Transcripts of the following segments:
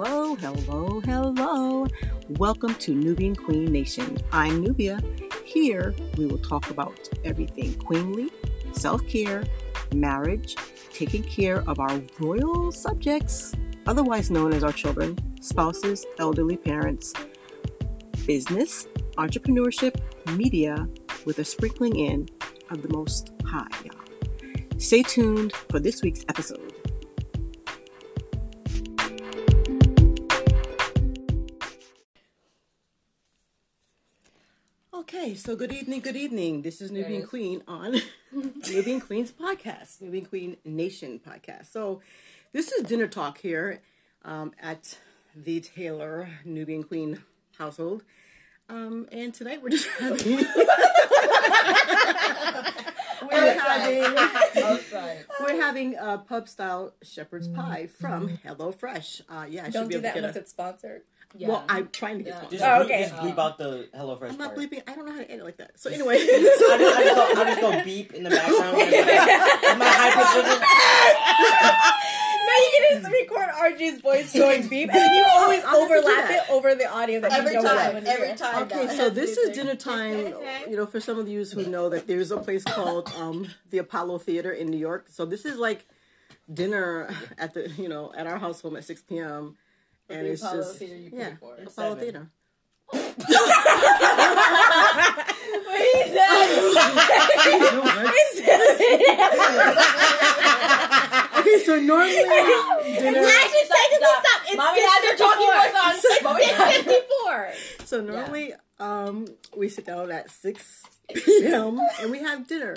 Hello, hello, hello. Welcome to Nubian Queen Nation. I'm Nubia. Here we will talk about everything queenly, self care, marriage, taking care of our royal subjects, otherwise known as our children, spouses, elderly parents, business, entrepreneurship, media, with a sprinkling in of the most high. Stay tuned for this week's episode. Okay, so good evening, good evening. This is Nubian is. Queen on Nubian Queen's podcast, Nubian Queen Nation podcast. So, this is dinner talk here um, at the Taylor Nubian Queen household. Um, and tonight we're just having. we're having we're having a pub style shepherd's pie from HelloFresh. Uh, yeah, I Don't do that unless a. it's sponsored. Yeah. Well, I'm trying to get Yeah. sponsored. Just, Oh, bleep, okay. just bleep out the HelloFresh I'm not part. bleeping. I don't know how to edit like that. So anyway, I just, go, I just go beep in the background. My hyper No, you can just record RG's voice going beep, and then you always I'll have to do overlap it over the audio that Every you don't time. Every time. Okay, now. so this is dinner time. You know, for some of you who know that there's a place called um, the Apollo Theater in New York. So this is like dinner at the you know at our house home at 6 p.m. And the it's Apollo just Theater you paid yeah, for. Apollo Seven. Theater. Okay, so normally dinner. Actually, technically, stop. It's Mommy has her talking voice on. It's Mommy has- 54. So normally, um, we sit down at 6 p.m. and we have dinner.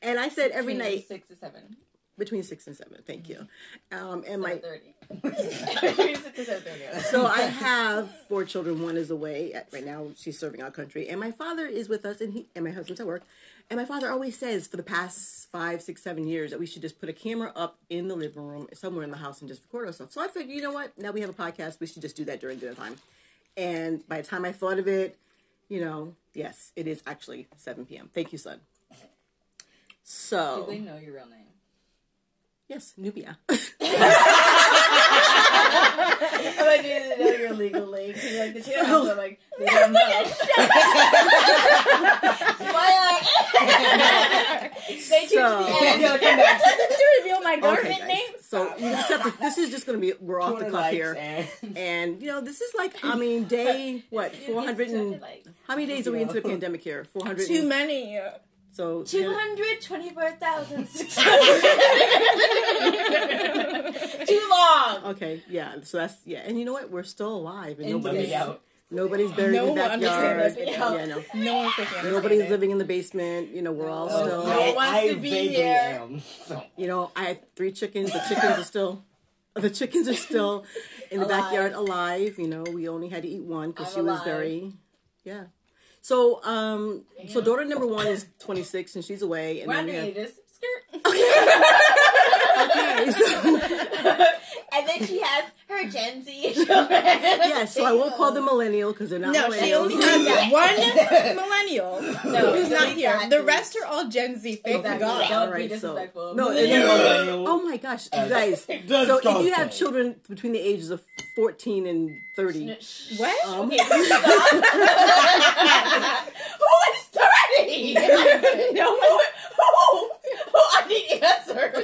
And I said every night six to seven. Between six and seven. Thank you. Um, and my thirty. Between six to seven thirty. so I have four children. One is away at, right now; she's serving our country, and my father is with us, and he and my husband's at work. And my father always says, for the past five, six, seven years, that we should just put a camera up in the living room, somewhere in the house, and just record ourselves. So I figured, you know what? Now we have a podcast. We should just do that during dinner time. And by the time I thought of it, you know, yes, it is actually seven p.m. Thank you, son. Do So they know your real name? Yes, Nubia. I'm like, do they know your legal name? Like the two of them, like, they don't know. Smile. They choose So- the end. They'll come back. to reveal my Okay, government guys. name. So you just have to. This is just going to be. We're off the 200 cuff likes here. and- And you know, this is like I mean, day what four hundred and Like, how many days are we into the pandemic here? Four hundred. Too many. So Two yeah, hundred twenty-four thousand six hundred. Too long. okay, yeah. So that's yeah. And you know what? We're still alive, and In nobody's video. nobody's buried No in the one backyard. understands this. Yeah, no. No one Nobody's living in the basement. You know, we're all Oh, still. no. one wants I to be here. am. So, You know, I have three chickens. The chickens are still. The chickens are still in the Alive. backyard alive. You know, we only had to eat one because I'm she was very, yeah. So, um, so daughter number one is 26 and she's away, and We're then we under have. Skirt. okay, so, and then she has her Gen Z. Yes, so I won't call them millennial because they're not No, she only has one millennial No, who's not delete here. that, The rest are all Gen Z. Thank Exactly. God. Don't All be right, so no, and then, Millennial. oh my gosh, you guys. That's So if you have children between the ages of 14 and 30, What? um, Okay. Who is thirty? No Who? Who? Who? I need answers.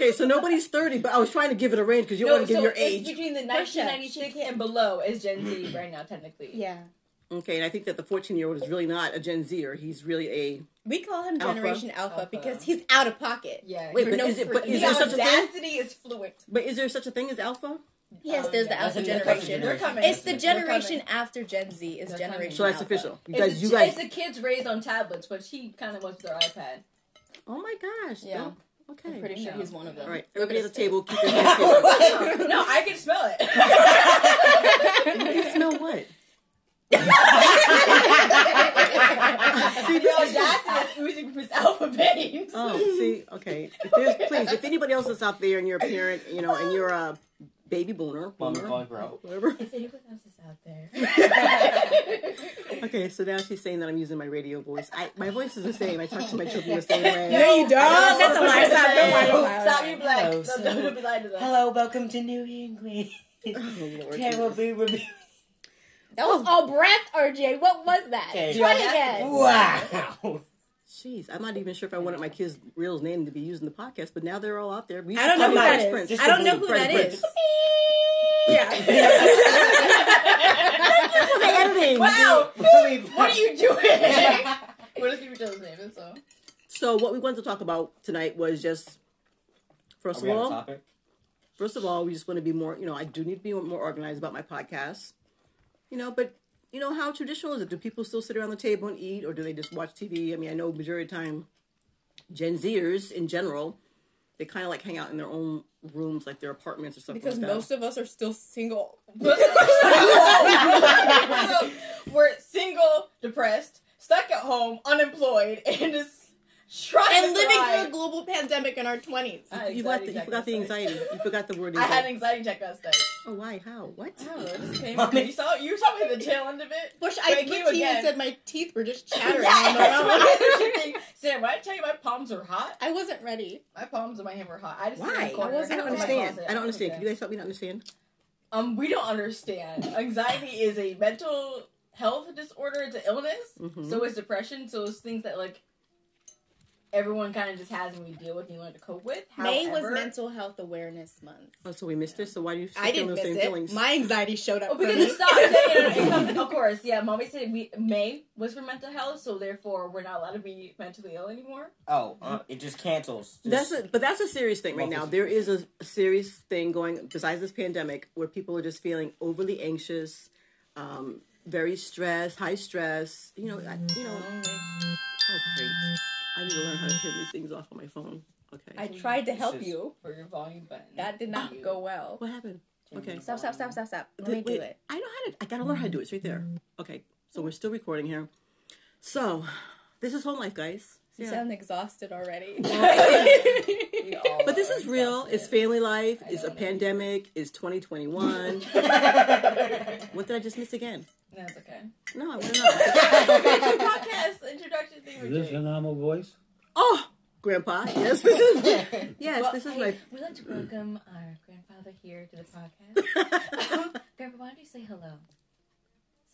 Okay, so nobody's 30, but I was trying to give it a range because you No, want to give so your it's age. between the Push-ups. 1996 and below is Gen Z right now, technically. Yeah. Okay, and I think that the 14 year old is really not a Gen Zer. He's really a. We call him Alpha. Generation Alpha, Alpha. because he's out of pocket. Yeah. Wait, but no is it? But is the there such a thing? audacity is fluent. But is there such a thing as alpha? Yes, Oh, there's yeah. the Alpha That's a- that's a generation. They're generation. coming. It's the generation after Gen Z is They're Generation coming. So that's Alpha. official. You guys, the, you guys. it's the kids raised on tablets, but he kind of wants their iPad. Oh my gosh. Yeah. don't- Okay. I'm pretty sure he's one of them. All right, everybody at the table, keep your hands together. no, I can smell it. You can smell what? See, the audacity is oozing from his alpha veins. Oh, see, okay. If please, if anybody else is out there and you're a parent, you know, and you're a baby boomer, Mom, boomer, calling whatever. If anyone else is out there. Okay, so now she's saying that I'm using my radio voice. I, my voice is the same. I talk to my children the same way. No, you don't. That's a lie. Stop. Oh, don't lie. Don't lie. Stop, you black. Oh, so- don't, don't be lying to them. Hello, welcome to New England. Oh, Lord Today we'll be reviewing. That was oh. all breath, RJ. What was that? Okay. Try again. Wow. Jeez, I'm not even sure if I wanted my kid's real name to be used in the podcast, but now they're all out there. We I don't know who to call that him is. Fresh Prince. I don't know who Fresh that Prince. is. Yeah. For the editing. Wow! Really What are you doing? what is each other's name? So. So what we wanted to talk about tonight was just first of all, first of all, we just want to be more. You know, I do need to be more organized about my podcast. You know, but you know how traditional is it? Do people still sit around the table and eat, or do they just watch TV? I mean, I know majority of time, Gen Zers in general, they kind of like hang out in their own rooms, like their apartments or something. Because like that. most of us are still single. We're single, depressed, stuck at home, unemployed, and just trying and to living thrive. through a global pandemic in our 20s. I you got the, anxiety you forgot the last anxiety. You forgot the word I had anxiety. an anxiety attack last night. Oh, why? How? What? I it just came. You saw, you saw me at the tail end of it. Which But I it came looked to you and said my teeth were just chattering Yeah, on that's their what own. I was thinking. Sam, when I tell you my palms are hot, I wasn't ready. my palms and my hand were hot. I just Why? I wasn't I don't in my understand. I don't understand. Can you guys help me to understand? Um, we don't understand. Anxiety is a mental health disorder. It's an illness. Mhm. So is depression. So it's things that like everyone kind of just has and we deal with and you learn to cope with. May was Mental Health Awareness Month. Oh, so we missed it. So why do you still I feel didn't those miss same it. feelings? My anxiety showed up Oh, for because me. it stopped. Of course, yeah. Mommy said we May was for mental health, so therefore we're not allowed to be mentally ill anymore. Oh, uh, it just cancels. That's a, but that's a serious thing right now. this- There is a, a serious thing going besides this pandemic where people are just feeling overly anxious, um, very stressed, high stress. You know, I, you know. Oh, great! I need to learn how to turn these things off on my phone. Okay. I tried to help you. For your volume button. That did not go well. what happened? Okay. Stop, stop, stop, stop, stop. Let Wait, me do it. I know how to. I gotta learn how to do it. It's right there. Okay. So we're still recording here. So this is home life, guys. You Yeah. sound exhausted already. But this are is real. It's family life. It's a know. pandemic. It's 2021. what did I just miss again? No, it's okay. No, I want to know. your podcast introduction thing. Is we're this doing. your normal voice? oh, Grandpa. Yes, this is. Yes, Well, this is hey, my. We'd like to welcome our grandfather here to the podcast. Grandpa, why don't you say hello?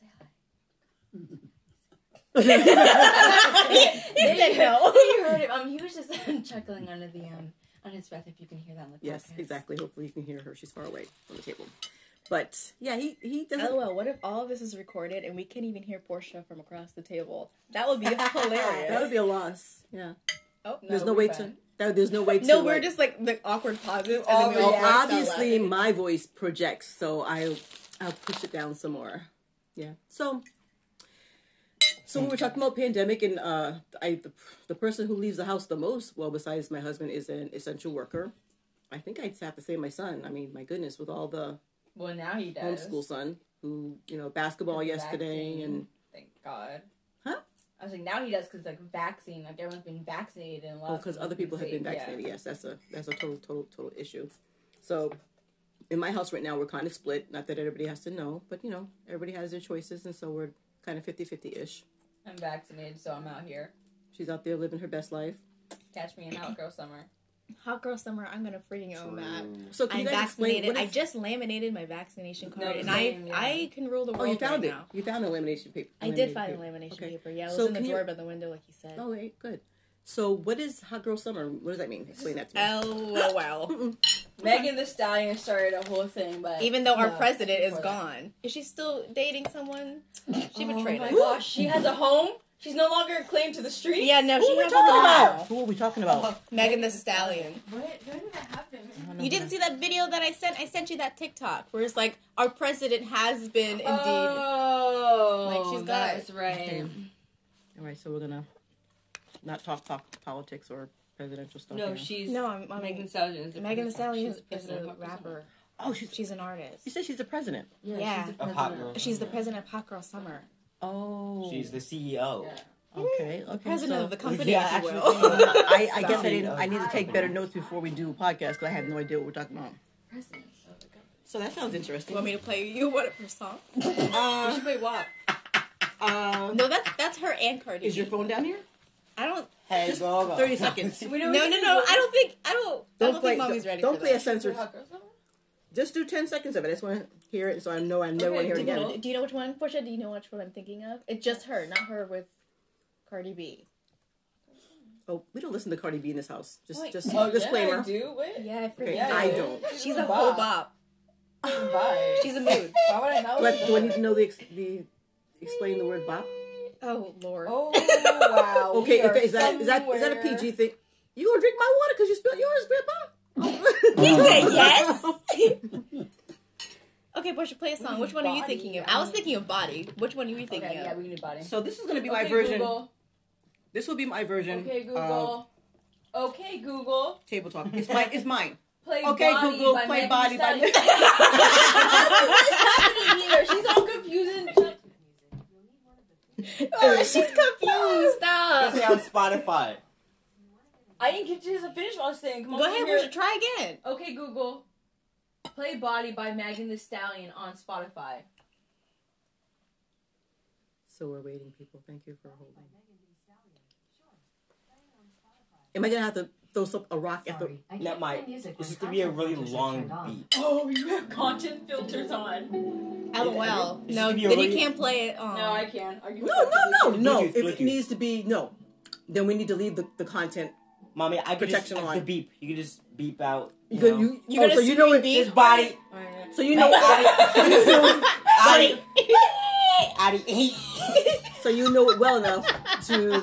Say hi. he said no. you heard him. Um, he was just chuckling under the um on his breath. If you can hear that on the yes, podcast. exactly. Hopefully you can hear her. She's far away from the table. But yeah, he he doesn't. LOL, what if all of this is recorded and we can't even hear Portia from across the table? That would be hilarious. That would be a loss. Yeah. oh, no. There's no way fine. to. That, there's no way to. No, we're like- just like the awkward pauses and then we all react. burst out obviously my voice projects, so I I'll push it down some more. Yeah. So so we were talking about pandemic and uh I the, the person who leaves the house the most, well besides my husband is an essential worker. I think I'd have to say my son. I mean, my goodness, with all the Well, now he does. homeschool son who, you know, basketball yesterday vaccine. and Thank God. Huh? I was like, now he does because like vaccine, like everyone's been vaccinated and oh, because other people have been safe, yeah. vaccinated. Yes, that's a that's a total total total issue. So in my house right now we're kind of split. Not that everybody has to know, but you know, everybody has their choices and so we're kind of 50-50 ish. I'm vaccinated, so I'm out here. She's out there living her best life. Catch me in hot girl summer. Hot girl summer, I'm gonna freaking own that. So can I'm you guys explain vaccinated. what I just laminated my vaccination card, No, and same, I yeah. I can rule the oh, world. Oh, you found right it. now. You found the lamination paper. I did laminated find the paper. lamination Okay. paper. Yeah, it was So in the can you- drawer by the window, like you said. Oh, wait, good. So what is hot girl summer? What does that mean? Explain that to me. LOL. Megan Thee Stallion started a whole thing, but Even though our No, president is gone, is she still dating someone? She betrayed oh my us. gosh, she has a home. She's no longer a claim to the street. Yeah, no, Who she are we has a talking home about? Who are we talking about? Megan Thee Stallion. What? When did that happen? You didn't see that video that I sent? I sent you that TikTok where it's like our president has been indeed. Oh, Like, she's got it. that's right. Damn. All right, so we're gonna not talk talk politics or presidential stuff. No, here. she's no, I'm, I'm Megan Stallion. is the Megan the president. Stallion She's is the a president of Hot rapper. Oh, she's. She's an artist. You said she's the president. Summer. Yeah. she's the Of Hot president. Girl. She's the president of Hot Girl Summer. Oh, She's the CEO. Yeah. okay. Okay, President so- of the company, Yeah, if you actually, will. I, I guess I Sounding didn't. I need to take better notes before we do a podcast because I have no idea what we're talking about. President of the company. So that sounds interesting. You want me to play you what her song? Uh, You should play WAP. uh, No, that's that's her and Cardi. is your phone down here? I don't. Hey, Just go over. 30 seconds. We No, no, no. I don't think I don't. don't Don't play. think mommy's ready Don't for play a that. censored. Hot girls summer? Just do ten seconds of it. I just want to hear it, so I know I never want to hear it Do you, again. know, do you know which one, Portia? Do you know which one I'm thinking of? It's just her, not her with Cardi B. Oh, we don't listen to Cardi B in this house. Just, Wait. just Oh, disclaimer. Yeah, I do. Wait. Yeah, I Okay, forget. Yeah, I do. don't. She's a whole bop. Bye. She's a mood. Why would I know? Do I, do I need to know the, ex- the explain the word bop? Oh lord. Oh wow. Okay, we are is that is that is that a. PG thing? You gonna drink my water because you spilled yours, Grandpa? He said yes. okay, Portia, play a song. Which one are you thinking of? I was thinking of body. Which one are you thinking Okay, of? yeah, we need body. So this is gonna be my okay, version. Google. This will be my version. Okay, of Google. Okay, Google. table talk. It's my it's mine. Play Okay, body Google, by play Megan body Thee by what is happening here? She's all confusing. Oh, she's confused. Especially Stop. on Spotify. I didn't get to finish what I was saying. Come on, Go ahead, here. Portia. Try again. Okay, Google. Play Body by Megan Thee Stallion on Spotify. So we're waiting, people. Thank you for holding. Am I gonna have to throw some, a rock at the? Sorry, I That can't might. play music This when is gonna be a really long beat. Oh, you have content filters on. LOL. This No, should be then you can't play it. Um, No, I can. Are you No, no, no, no. Bluetooth, If it needs to be no, then we need to leave the, the content. Mommy, I could just Protection at line. the beep. You could just beep out. You, You, can, know. you, You're oh, gonna so you know scream it. beep? Just body. So you know. Addy. Addy. so you know it well enough to.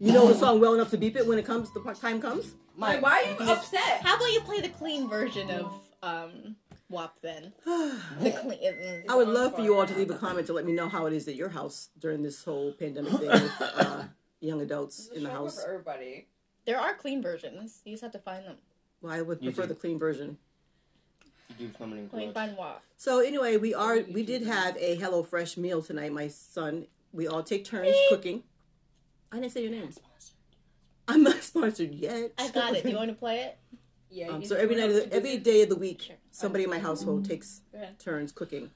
You know the song well enough to beep it when it comes. The time comes. My, Wait, why are you upset? How about you play the clean version of um WAP then? The clean. I would love for you all to leave a comment to let me know how it is at your house during this whole pandemic thing with uh, young adults in the house. for everybody. There are clean versions. You just have to find them. Well, I would prefer YouTube. the clean version. You do feminine Clean, gloves. find WAP. So anyway, we are we did have a Hello Fresh meal tonight. My son, we all take turns cooking. I didn't say your name. I'm not sponsored yet. I got it. Do you want to play it? Yeah. Um, so every night, of the, what to every do. day of the week, Sure. somebody in my household takes Go ahead. turns cooking.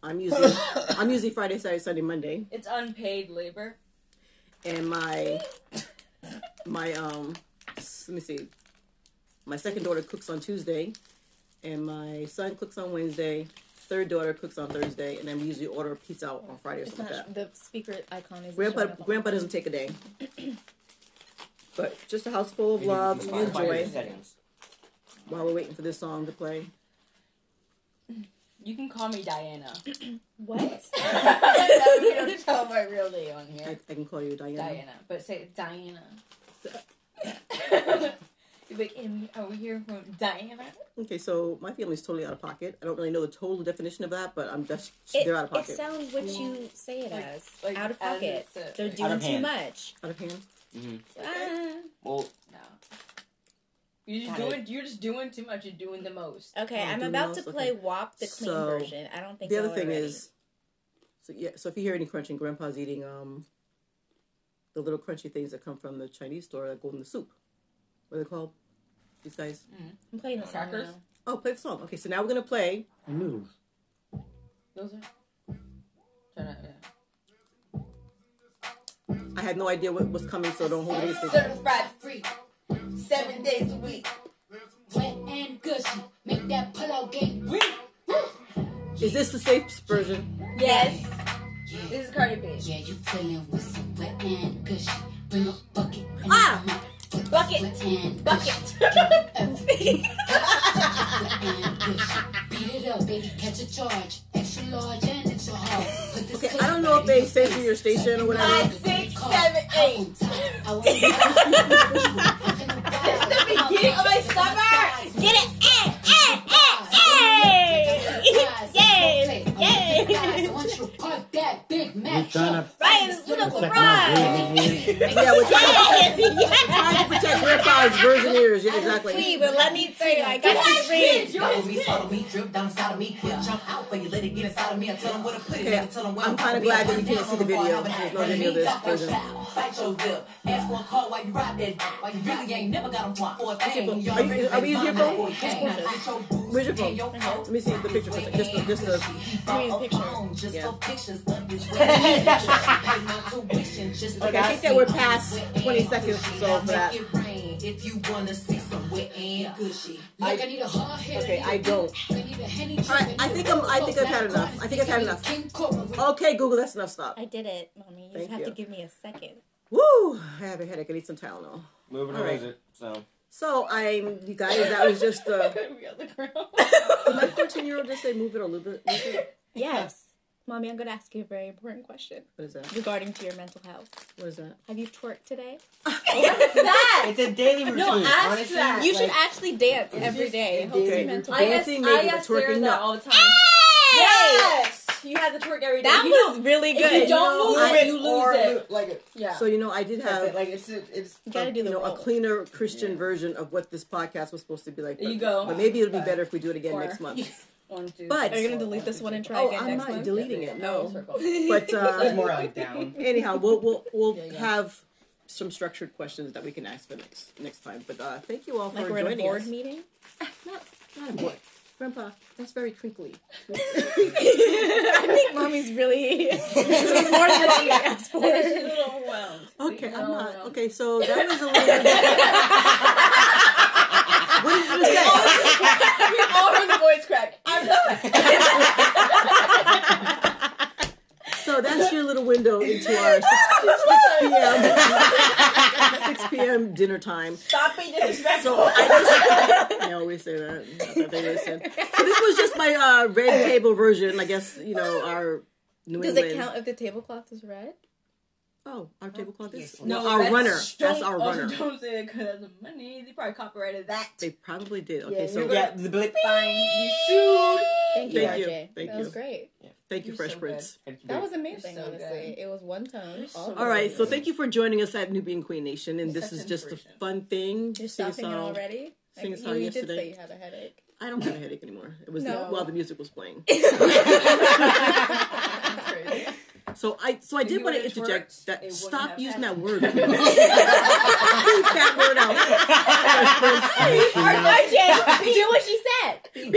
I'm usually I'm usually Friday, Saturday, Sunday, Monday, It's unpaid labor. and my my um let me see, my second daughter cooks on Tuesday, and my son cooks on Wednesday. Third daughter cooks on Thursday, and then we usually order pizza out on Friday or It's something not like that. the speaker icon is. Grandpa showing up on Grandpa doesn't take a day, but just a house full of love and Spotify joy while we're waiting for this song to play. You can call me Diana. What? we don't tell my real name on I, here. I can call you Diana. Diana, but say Diana. You're like, "Em, are we here from Diana? Okay, so my family's totally out of pocket. I don't really know the total definition of that, but I'm just It, they're out of pocket. it sounds what you say it Like- as. like out of pocket. it's, uh, They're doing too hand. much. out of hand. hmm Ah. Well, No. You're just Got it. doing. You're just doing too much. You're doing the most. Okay, Oh, I'm about to play Okay. WAP, the clean So, version. I don't think The other thing ready. is, so yeah, so if you hear any crunching, Grandpa's eating um the little crunchy things that come from the Chinese store that go in the soup. What are they called? These guys. Mm-hmm. I'm playing the song Crackers? Oh, play the song. Okay, so now we're gonna play. Noodles. Those are. Try not, yeah. I had no idea what was coming, so don't hold anything. Certified free. Seven days a week. Wet and gushy, make that pull-out game. Is this the safe version? Yes. This is Cardi B. Yeah, you playing with some wet and gushy. Bring a bucket. Ah! make Bucket. Bucket. gushy. Wet and gushy. Beat it up, baby, catch a charge. Extra large and extra hard. Okay, I don't know if they censor your station or whatever. Five, six, seven, eight. I want It's the beginning of my summer. Big We Mac trying to Ryan's little second fries! Yeah, we're trying to, Yes, trying to protect Grandpa's virgin ears. Yeah, exactly. Please, but let me tell you, I got these rings. Follow me, follow me, drip down inside of me. Jump out for you, let it get inside of me. I tell them where to put it, Okay, and tell them where I'm kinda to glad be. that you can't see the video. There's no video of this version. Bite your lip. Ask for a call while you ride that. While you really ain't never got them blocked for a thing. Are you- already are we using your phone? mine. Get your boots Where's your phone? and your coat. Let me see the picture for a second. Just the, just the. Give me a picture. Just Yeah. for pictures of this way. Pay no tuition, just Okay, I think that we're past 20 seconds, so for that. Make it rain if you wanna see some from wet and gushy. Like I, need a hard head. Okay, I don't. I need a Henny All right, I think I'm. I think I've had enough. I think I've had enough. Okay, Google, that's enough. Stop. I did it, mommy. You Thank just have you. to give me a second. Woo! I have a headache. I need some Tylenol. Moving All on, right. it? So So I'm, you guys. That was just uh, we on the ground. did my 14 year old just say move it or move it? Move it? yes. Mommy, I'm going to ask you a very important question What is that? regarding to your mental health. What is that? Have you twerked today? What is that? it's a daily routine. No, ask honestly, that. You should like, actually dance every day. It helps your mental I health. ask, Dancing, I maybe, ask but twerking, Sarah that all the time. Yes! You have to twerk every day. That You was know- really if good. you don't move I- it, you lose or it. like Yeah. So you know, I did have like it's it's You gotta do you the know a cleaner Christian version of what this podcast was supposed to be like. But, you go. But maybe it'll be better if we do it again Or- next month. One, two, But- Are you going to delete this one and try Oh, again I'm next not month? deleting it. No. circle. But it's uh, more like down. anyhow, we'll we'll we'll Yeah, yeah. have some structured questions that we can ask for next next time. But uh, thank you all for Like we're in a joining board us. meeting? Not, not a board. Grandpa, that's very crinkly. I think mommy's really more than she asked for. She's a little overwhelmed. Okay, No, I'm not. no. Okay, so that was a little. what did you say? we all heard the voice crack. I'm So that's your little window into our 6, 6 p.m. 6 p.m. dinner time. Stop being disrespectful. So I just, I always say that. That they listen. So this was just my uh, red table version. I guess you know our New Does England. it count if the tablecloth is red? Oh, our tablecloth is no, our that's- runner. That's our also runner. Don't say it because of money. They probably copyrighted that. They probably did. Okay, Yeah, so you're Yeah, the blip. Fine. You sued. Thank you, Thank you. RJ. Thank that you. was great. thank you, You're Fresh so Prince. That was amazing, so honestly. good. It was one tone. so all good. All right, so thank you for joining us at Nubian Queen Nation, and this is just a fun thing. You're Sing a stopping it song. already? Sing a Like, song you, you did yesterday. say you have a headache. I don't have a headache anymore. It was No. the, while the music was playing. That's crazy. So I so I If did want to interject twerked, that stop have using that word. Beep that word out. RJ, do what she said. Beep.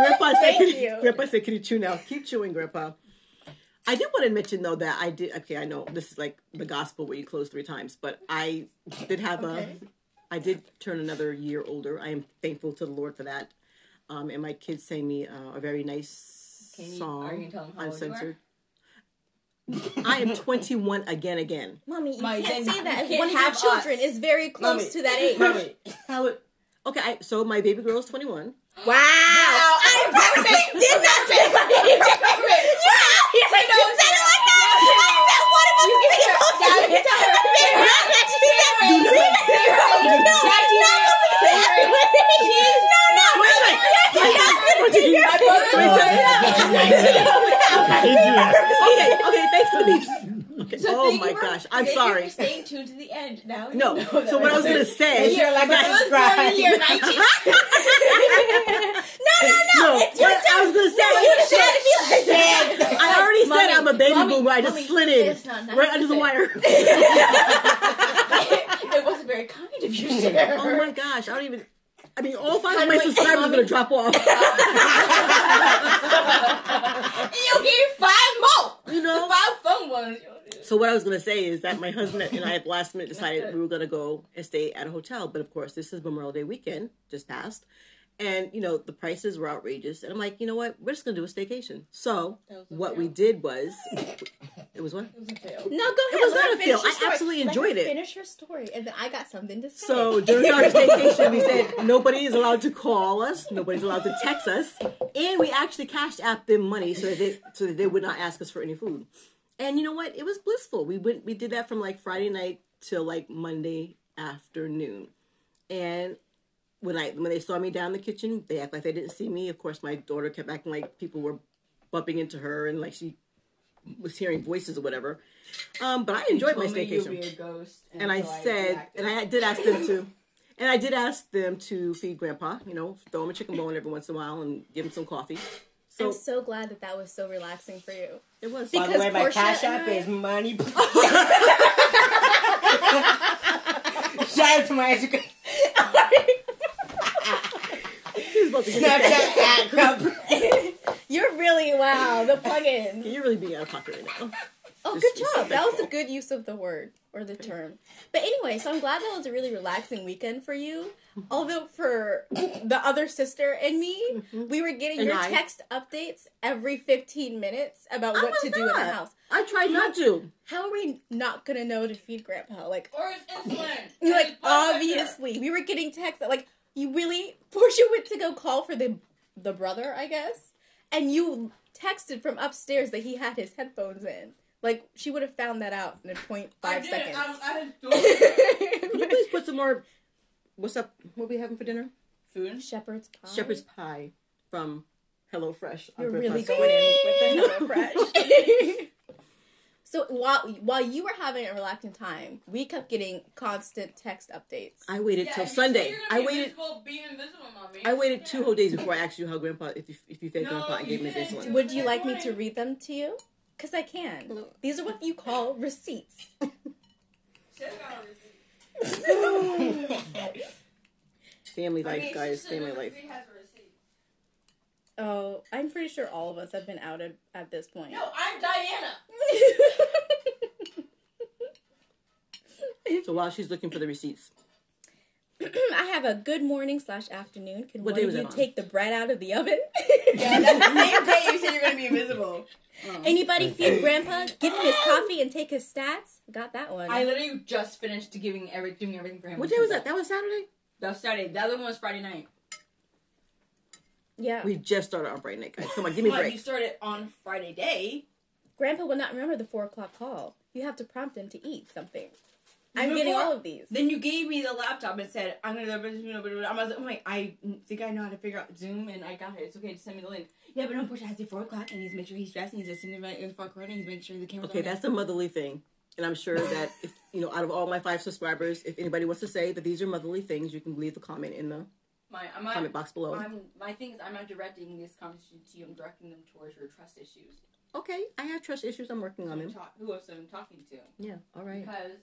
Grandpa said, Thank you, you. Grandpa said, can you chew now? Keep chewing, Grandpa. I did want to mention though that I did. Okay, I know this is like the gospel where you close three times, but I did have Okay. a. I did turn another year older. I am thankful to the Lord for that. Um, and my kids sang me uh, a very nice Can you- song, are I am 21 again, again. Mommy, you Mommy, can't say that. you can't have children us. is very close Mommy. to that age. Mommy, how would Okay, I, so my baby girl is 21. Wow. I probably did not say my age. Yeah. You said it like that. I said one of us is to. I Please. Okay. So oh my gosh. I'm sorry. staying tuned to the end. Now no. So what I was gonna say. You're like I year, no, no, no. no it's your turn. I was gonna say. No, you to be like. I already mommy, said I'm a baby mommy, boomer. I just mommy, slid in right under the wire. it wasn't very kind of you, Sarah. Oh my gosh. I don't even. I mean, all five of my subscribers are gonna drop off. you gave five more. You know. Five fun ones. So what I was gonna say is that my husband and I at the last minute decided we were gonna go and stay at a hotel, but of course this is Memorial Day weekend just passed, and you know the prices were outrageous, and I'm like, you know what, we're just gonna do a staycation. So a what fail. we did was, it was what. It was a fail. No, go ahead. It was Let not a finish fail. I story. absolutely Let her enjoyed it. Finish your story, and then I got something to say. So during our staycation, we said nobody is allowed to call us, nobody's allowed to text us, and we actually cashed app them money so that they so that they would not ask us for any food. And you know what? It was blissful. We went we did that from like Friday night till like Monday afternoon. And when I when they saw me down in the kitchen, they act like they didn't see me. Of course, my daughter kept acting like people were bumping into her and like she was hearing voices or whatever. Um, but I enjoyed my Told me you'll staycation be a ghost, and I so said, reacted. and I did ask them to, and I did ask them to feed Grandpa. You know, throw him a chicken bone every once in a while and give him some coffee. So I'm so glad that that was so relaxing for you. it was. By the Because way, my Portia cash app I- is money. Shout out to my education. He's about Snapchat at Cup. You're really wow. The plugins. You're really being out of pocket right now. Oh, Just good job. That was a good use of the word or the term. But anyway, so I'm glad that was a really relaxing weekend for you. Although for the other sister and me, mm-hmm. we were getting And your I. text updates every 15 minutes about I what was to do in the house. I tried not to. How are we not gonna know to feed Grandpa? Like, Or it's insulin. like It's blood pressure. obviously we were getting texts that like you really Portia went to go call for the the brother, I guess, and you texted from upstairs that he had his headphones in. Like she would have found that out in a point I five did seconds. it. I was at his. Can you please put some more? What's up? What are we having for dinner? Food. Shepherd's pie. Shepherd's pie from HelloFresh. on You're really going in with the HelloFresh. so while while you were having a relaxing time, we kept getting constant text updates. I waited Yeah, till you Sunday. you're I waited. being invisible, mommy. I waited two whole days before I asked you how Grandpa, if you if you fed No, Grandpa and gave him his didn't. insulin. Would you like me to read them to you? Because I can. No. These are what you call receipts. Shit, I got a. Family life, mean, guys. sister Family life. three has a receipt. Oh, I'm pretty sure all of us have been outed at this point. No, I'm Diana. So while she's looking for the receipts, I have a good morning slash afternoon. Can What one day of you on? take the bread out of the oven? Yeah, that's the same day you said you're gonna be invisible. Anybody feed Grandpa? Give him his coffee and take his stats. Got that one. I literally just finished giving every doing everything for him. what day was that? That was Saturday. That was Saturday. The other one was Friday night. Yeah. We just started on Friday night, guys. Come on, give me a break. You started on Friday day. Grandpa will not remember the four o'clock call. You have to prompt him to eat something. I'm getting all of these. Then you gave me the laptop and said, "I'm gonna." I'm like, oh my, I think I know how to figure out Zoom, and I got it. It's okay. Just send me the link. Yeah, but no, Portia has it four o'clock, and he's make sure he's dressed, and he's just sitting in the front corner, and he's making sure the camera's Okay, on. that's a motherly thing. And I'm sure that if you know, out of all my five subscribers, if anybody wants to say that these are motherly things, you can leave the comment in the my. I'm comment box below. I'm, my thing is, I'm not directing this conversation to you. I'm directing them towards your trust issues. Okay, I have trust issues. I'm working on I'm them. ta- who else I'm talking to? Yeah, all right. Because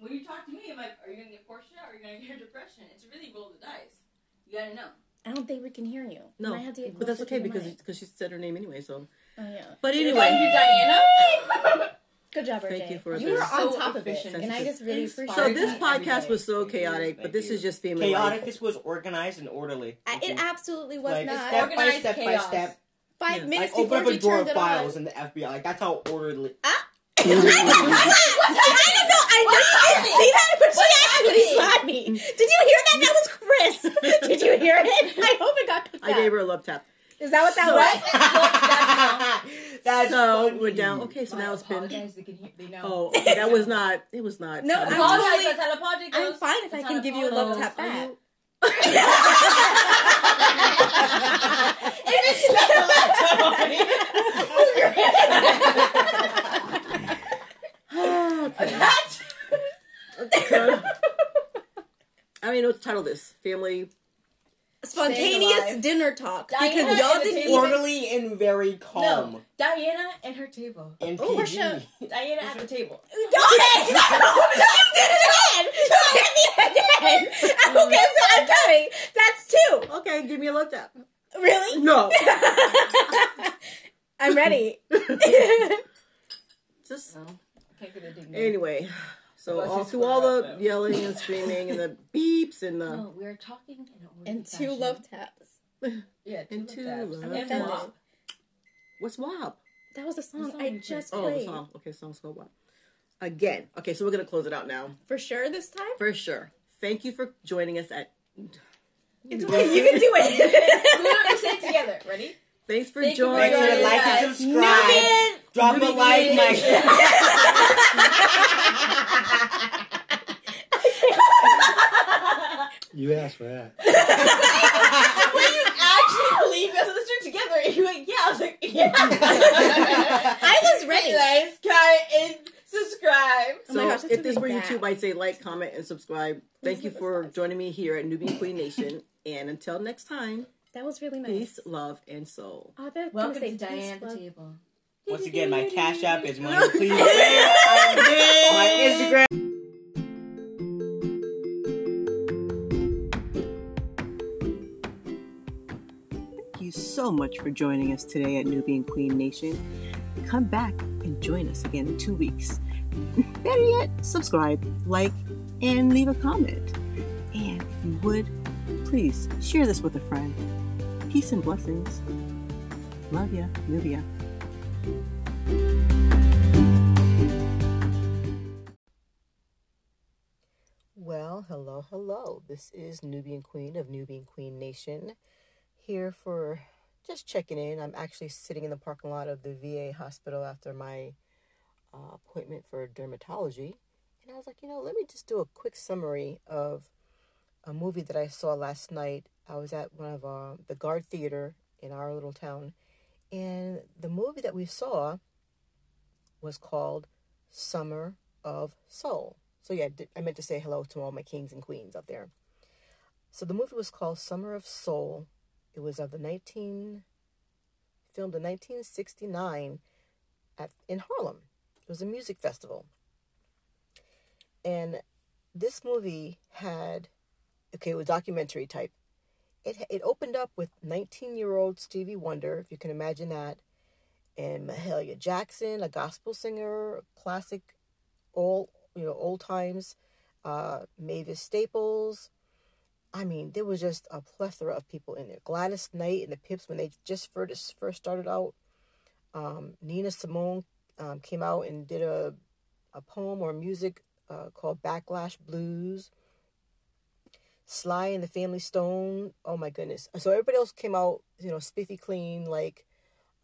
when you talk to me, I'm like, are you gonna get Portia? Or are you gonna get depression? It's really roll the dice. You gotta know. I don't think we can hear you. No, I have to get but that's okay to because because she said her name anyway. So, Oh yeah. but Thank anyway, you, Diana. Good job, Thank RJ. you for you this. were on So top of it, efficient. and I just really appreciate it. so it. this every podcast day. was so Thank you, chaotic, thank but this you. is just family Chaotic. life. This was organized and orderly. I- it absolutely was like not. step by Organized step by chaos. step. Five Yeah. minutes Like open before up a you drawer turned of it on. files in the FBI. Like that's how orderly. Uh, I don't know. I know you didn't see that, but she actually slapped me. Did you hear that? That was Chris. Did you hear it? I hope it got picked I up. gave her a love tap. Is that what that was? That's So funny. we're down. Okay, so now it's been. apologize. They can hear. Oh, that was not. It was not. No, I'm apologize. totally- That's how apology goes. I'm fine if I That's can how give you a love apology tap goes. back. okay. I don't even know what to title this. Family. Staying Spontaneous dinner talk Diana because y'all at didn't table. even. orderly and very calm. No, Diana and her table. And Oh, PG. Portia. Diana at the table. Okay, no, you did it again. You hit me again. Okay, so I'm coming. That's two. Okay, give me a look up. Really? No. I'm ready. Just oh, Can't get a dig. anyway. So What's all through all the square yelling and screaming and the beeps and the No, we're talking in an and two fashion. love taps. Yeah, two and love two taps. love I'm taps. what's WAP? That was a song, song I you just Oh, the played. song. Okay, song's called WAP. Again. Okay, so we're gonna close it out now For sure this time? for sure. Thank you for joining us at. It's okay, you can do it. We're gonna say it together. Ready? Thanks for Thank joining. Make sure to like us. and subscribe. Drop a like, Nation. Mike. You asked for that. When you actually believe us let's do together, and you went, yeah. I was like, yeah. I was ready. Anyways, comment and subscribe. Oh my So gosh, if this were really YouTube. I'd say like, comment, and subscribe. Thank you for likes. joining me here at Nubian Queen Nation. And until next time, That was really nice. peace, love, and soul. Oh, Welcome gonna say Diane the table. Once again, my cash app is money. Please. my Instagram. So much for joining us today at Nubian Queen Nation. Come back and join us again in two weeks. Better yet, subscribe, like, and leave a comment. And if you would, please share this with a friend. Peace and blessings. Love ya, Nubia. Well, hello, hello. This is Nubian Queen of Nubian Queen Nation here for just checking in. I'm actually sitting in the parking lot of the VA hospital after my uh, appointment for dermatology. And I was like, you know, let me just do a quick summary of a movie that I saw last night. I was at one of uh, the Guard Theater in our little town. And the movie that we saw was called Summer of Soul. So, yeah, I meant to say hello to all my kings and queens out there. So, the movie was called Summer of Soul. It was of the 19, filmed in 1969 at, in Harlem. It was a music festival. And this movie had, okay, it was documentary type. It, it opened up with 19 year old Stevie Wonder, if you can imagine that, and Mahalia Jackson, a gospel singer, classic, all, you know, old times, uh, Mavis Staples. I mean, there was just a plethora of people in there. Gladys Knight and the Pips, when they just first, first started out, um, Nina Simone um, came out and did a, a poem or music uh, called Backlash Blues. Sly and the Family Stone. Oh my goodness. So everybody else came out, you know, spiffy clean, like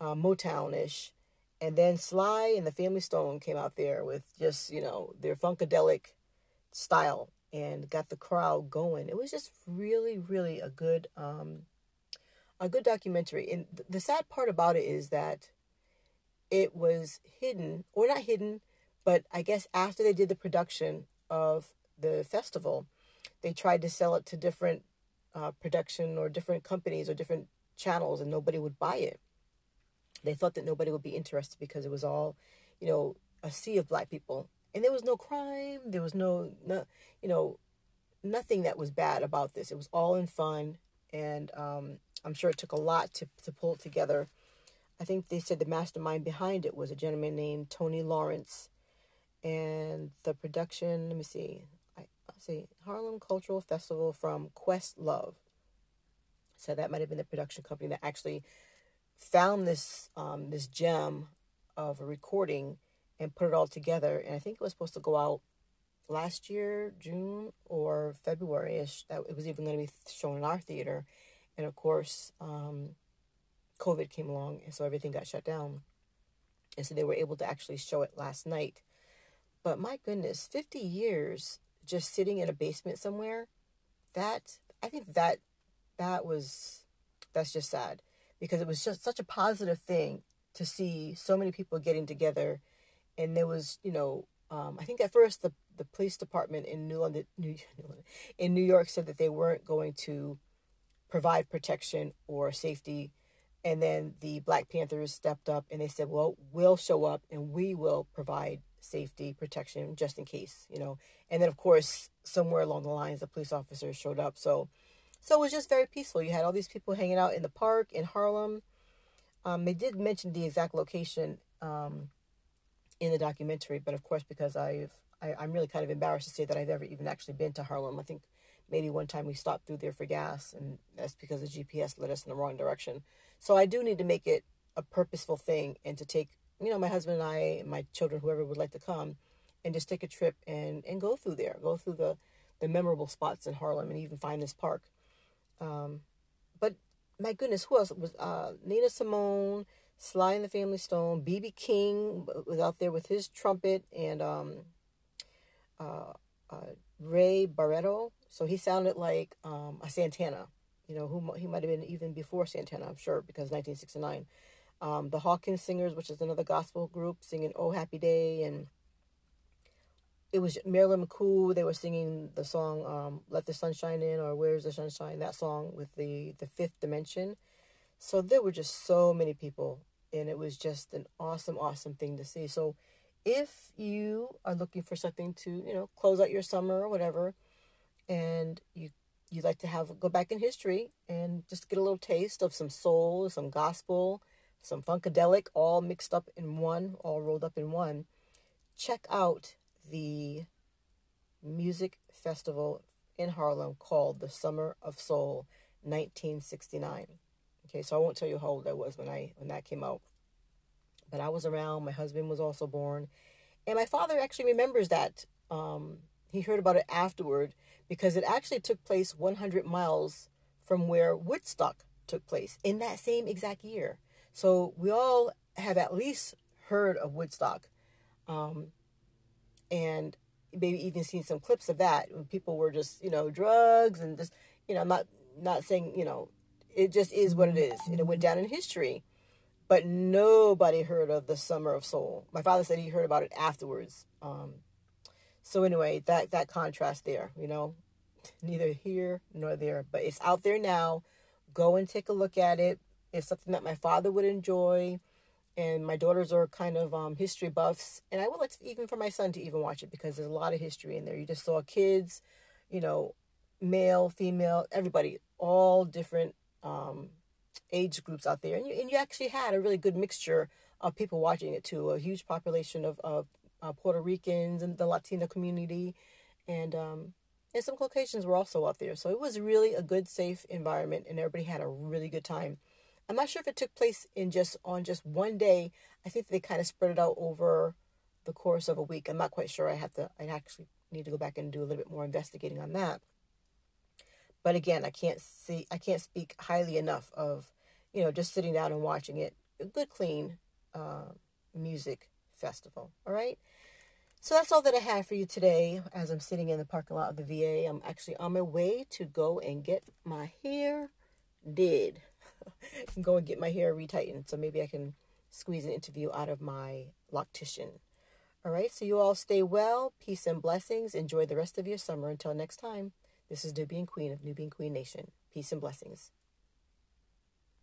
uh, Motown ish. And then Sly and the Family Stone came out there with just, you know, their funkadelic style and got the crowd going. It was just really, really a good, um, a good documentary. And th- the sad part about it is that it was hidden, or not hidden, but I guess after they did the production of the festival, they tried to sell it to different uh, production or different companies or different channels, and nobody would buy it. They thought that nobody would be interested because it was all, you know, a sea of black people, and there was no crime. There was no, no you know, nothing that was bad about this. It was all in fun, and um, I'm sure it took a lot to to pull it together. I think they said the mastermind behind it was a gentleman named Tony Lawrence, and the production. Let me see. I see Harlem Cultural Festival from Questlove. So that might have been the production company that actually found this um, this gem of a recording and put it all together. And I think it was supposed to go out last year, June or February ish. That it was even going to be shown in our theater, and of course, um, COVID came along, and so everything got shut down. And so they were able to actually show it last night. But my goodness, 50 years just sitting in a basement somewhere, that, I think that, that was, that's just sad because it was just such a positive thing to see so many people getting together. And there was, you know, um, I think at first the, the police department in New London, New, in New York said that they weren't going to provide protection or safety and then the Black Panthers stepped up and they said, well, we'll show up and we will provide safety protection just in case, you know. And then, of course, somewhere along the lines, the police officers showed up. So, so it was just very peaceful. You had all these people hanging out in the park in Harlem. Um, they did mention the exact location um, in the documentary, but of course, because I've I, I'm really kind of embarrassed to say that I've ever even actually been to Harlem. I think maybe one time we stopped through there for gas, and that's because the GPS led us in the wrong direction. So I do need to make it a purposeful thing and to take, you know, my husband and I, my children, whoever would like to come, and just take a trip and and go through there, go through the the memorable spots in Harlem, and even find this park. Um, but my goodness, who else was uh, Nina Simone, Sly and the Family Stone, BB King was out there with his trumpet, and um, uh, uh, Ray Barretto. So he sounded like um, a Santana you know, who he might have been even before Santana, I'm sure, because 1969. Um, the Hawkins Singers, which is another gospel group, singing "Oh Happy Day," and it was Marilyn McCoo. They were singing the song um, "Let the Sunshine In" or "Where's the Sunshine?" That song with the the Fifth Dimension. So there were just so many people, and it was just an awesome, awesome thing to see. So if you are looking for something to, you know, close out your summer or whatever, and you you'd like to have go back in history and just get a little taste of some soul, some gospel, some funkadelic, all mixed up in one, all rolled up in one. Check out the music festival in Harlem called the Summer of Soul 1969. Okay, so I won't tell you how old I was when I when that came out. But I was around, my husband was also born, and my father actually remembers that. Um, he heard about it afterward because it actually took place 100 miles from where Woodstock took place in that same exact year. So we all have at least heard of Woodstock. Um, and maybe even seen some clips of that when people were just, you know, drugs and just, you know, I'm not not saying, you know, it just is what it is. And it went down in history. But nobody heard of the Summer of Soul. My father said he heard about it afterwards. Um, so anyway, that that contrast there, you know, neither here nor there, but it's out there now. Go and take a look at it. It's something that my father would enjoy, and my daughters are kind of um, history buffs, and I would like to, even for my son to even watch it because there's a lot of history in there. You just saw kids, you know, male, female, everybody, all different um, age groups out there, and you and you actually had a really good mixture of people watching it too. A huge population of of uh, Puerto Ricans and the Latino community, and um, and some Caucasians were also out there. So it was really a good, safe environment, and everybody had a really good time. I'm not sure if it took place in just on just one day. I think they kind of spread it out over the course of a week. I'm not quite sure. I have to. I actually need to go back and do a little bit more investigating on that. But again, I can't see. I can't speak highly enough of, you know, just sitting down and watching it. A good, clean uh, music festival. All right. So that's all that I have for you today as I'm sitting in the parking lot of the VA. I'm actually on my way to go and get my hair did. go and get my hair retightened. So maybe I can squeeze an interview out of my loctician. All right. So you all stay well. Peace and blessings. Enjoy the rest of your summer. Until next time, this is Nubian Queen of Nubian Queen Nation. Peace and blessings.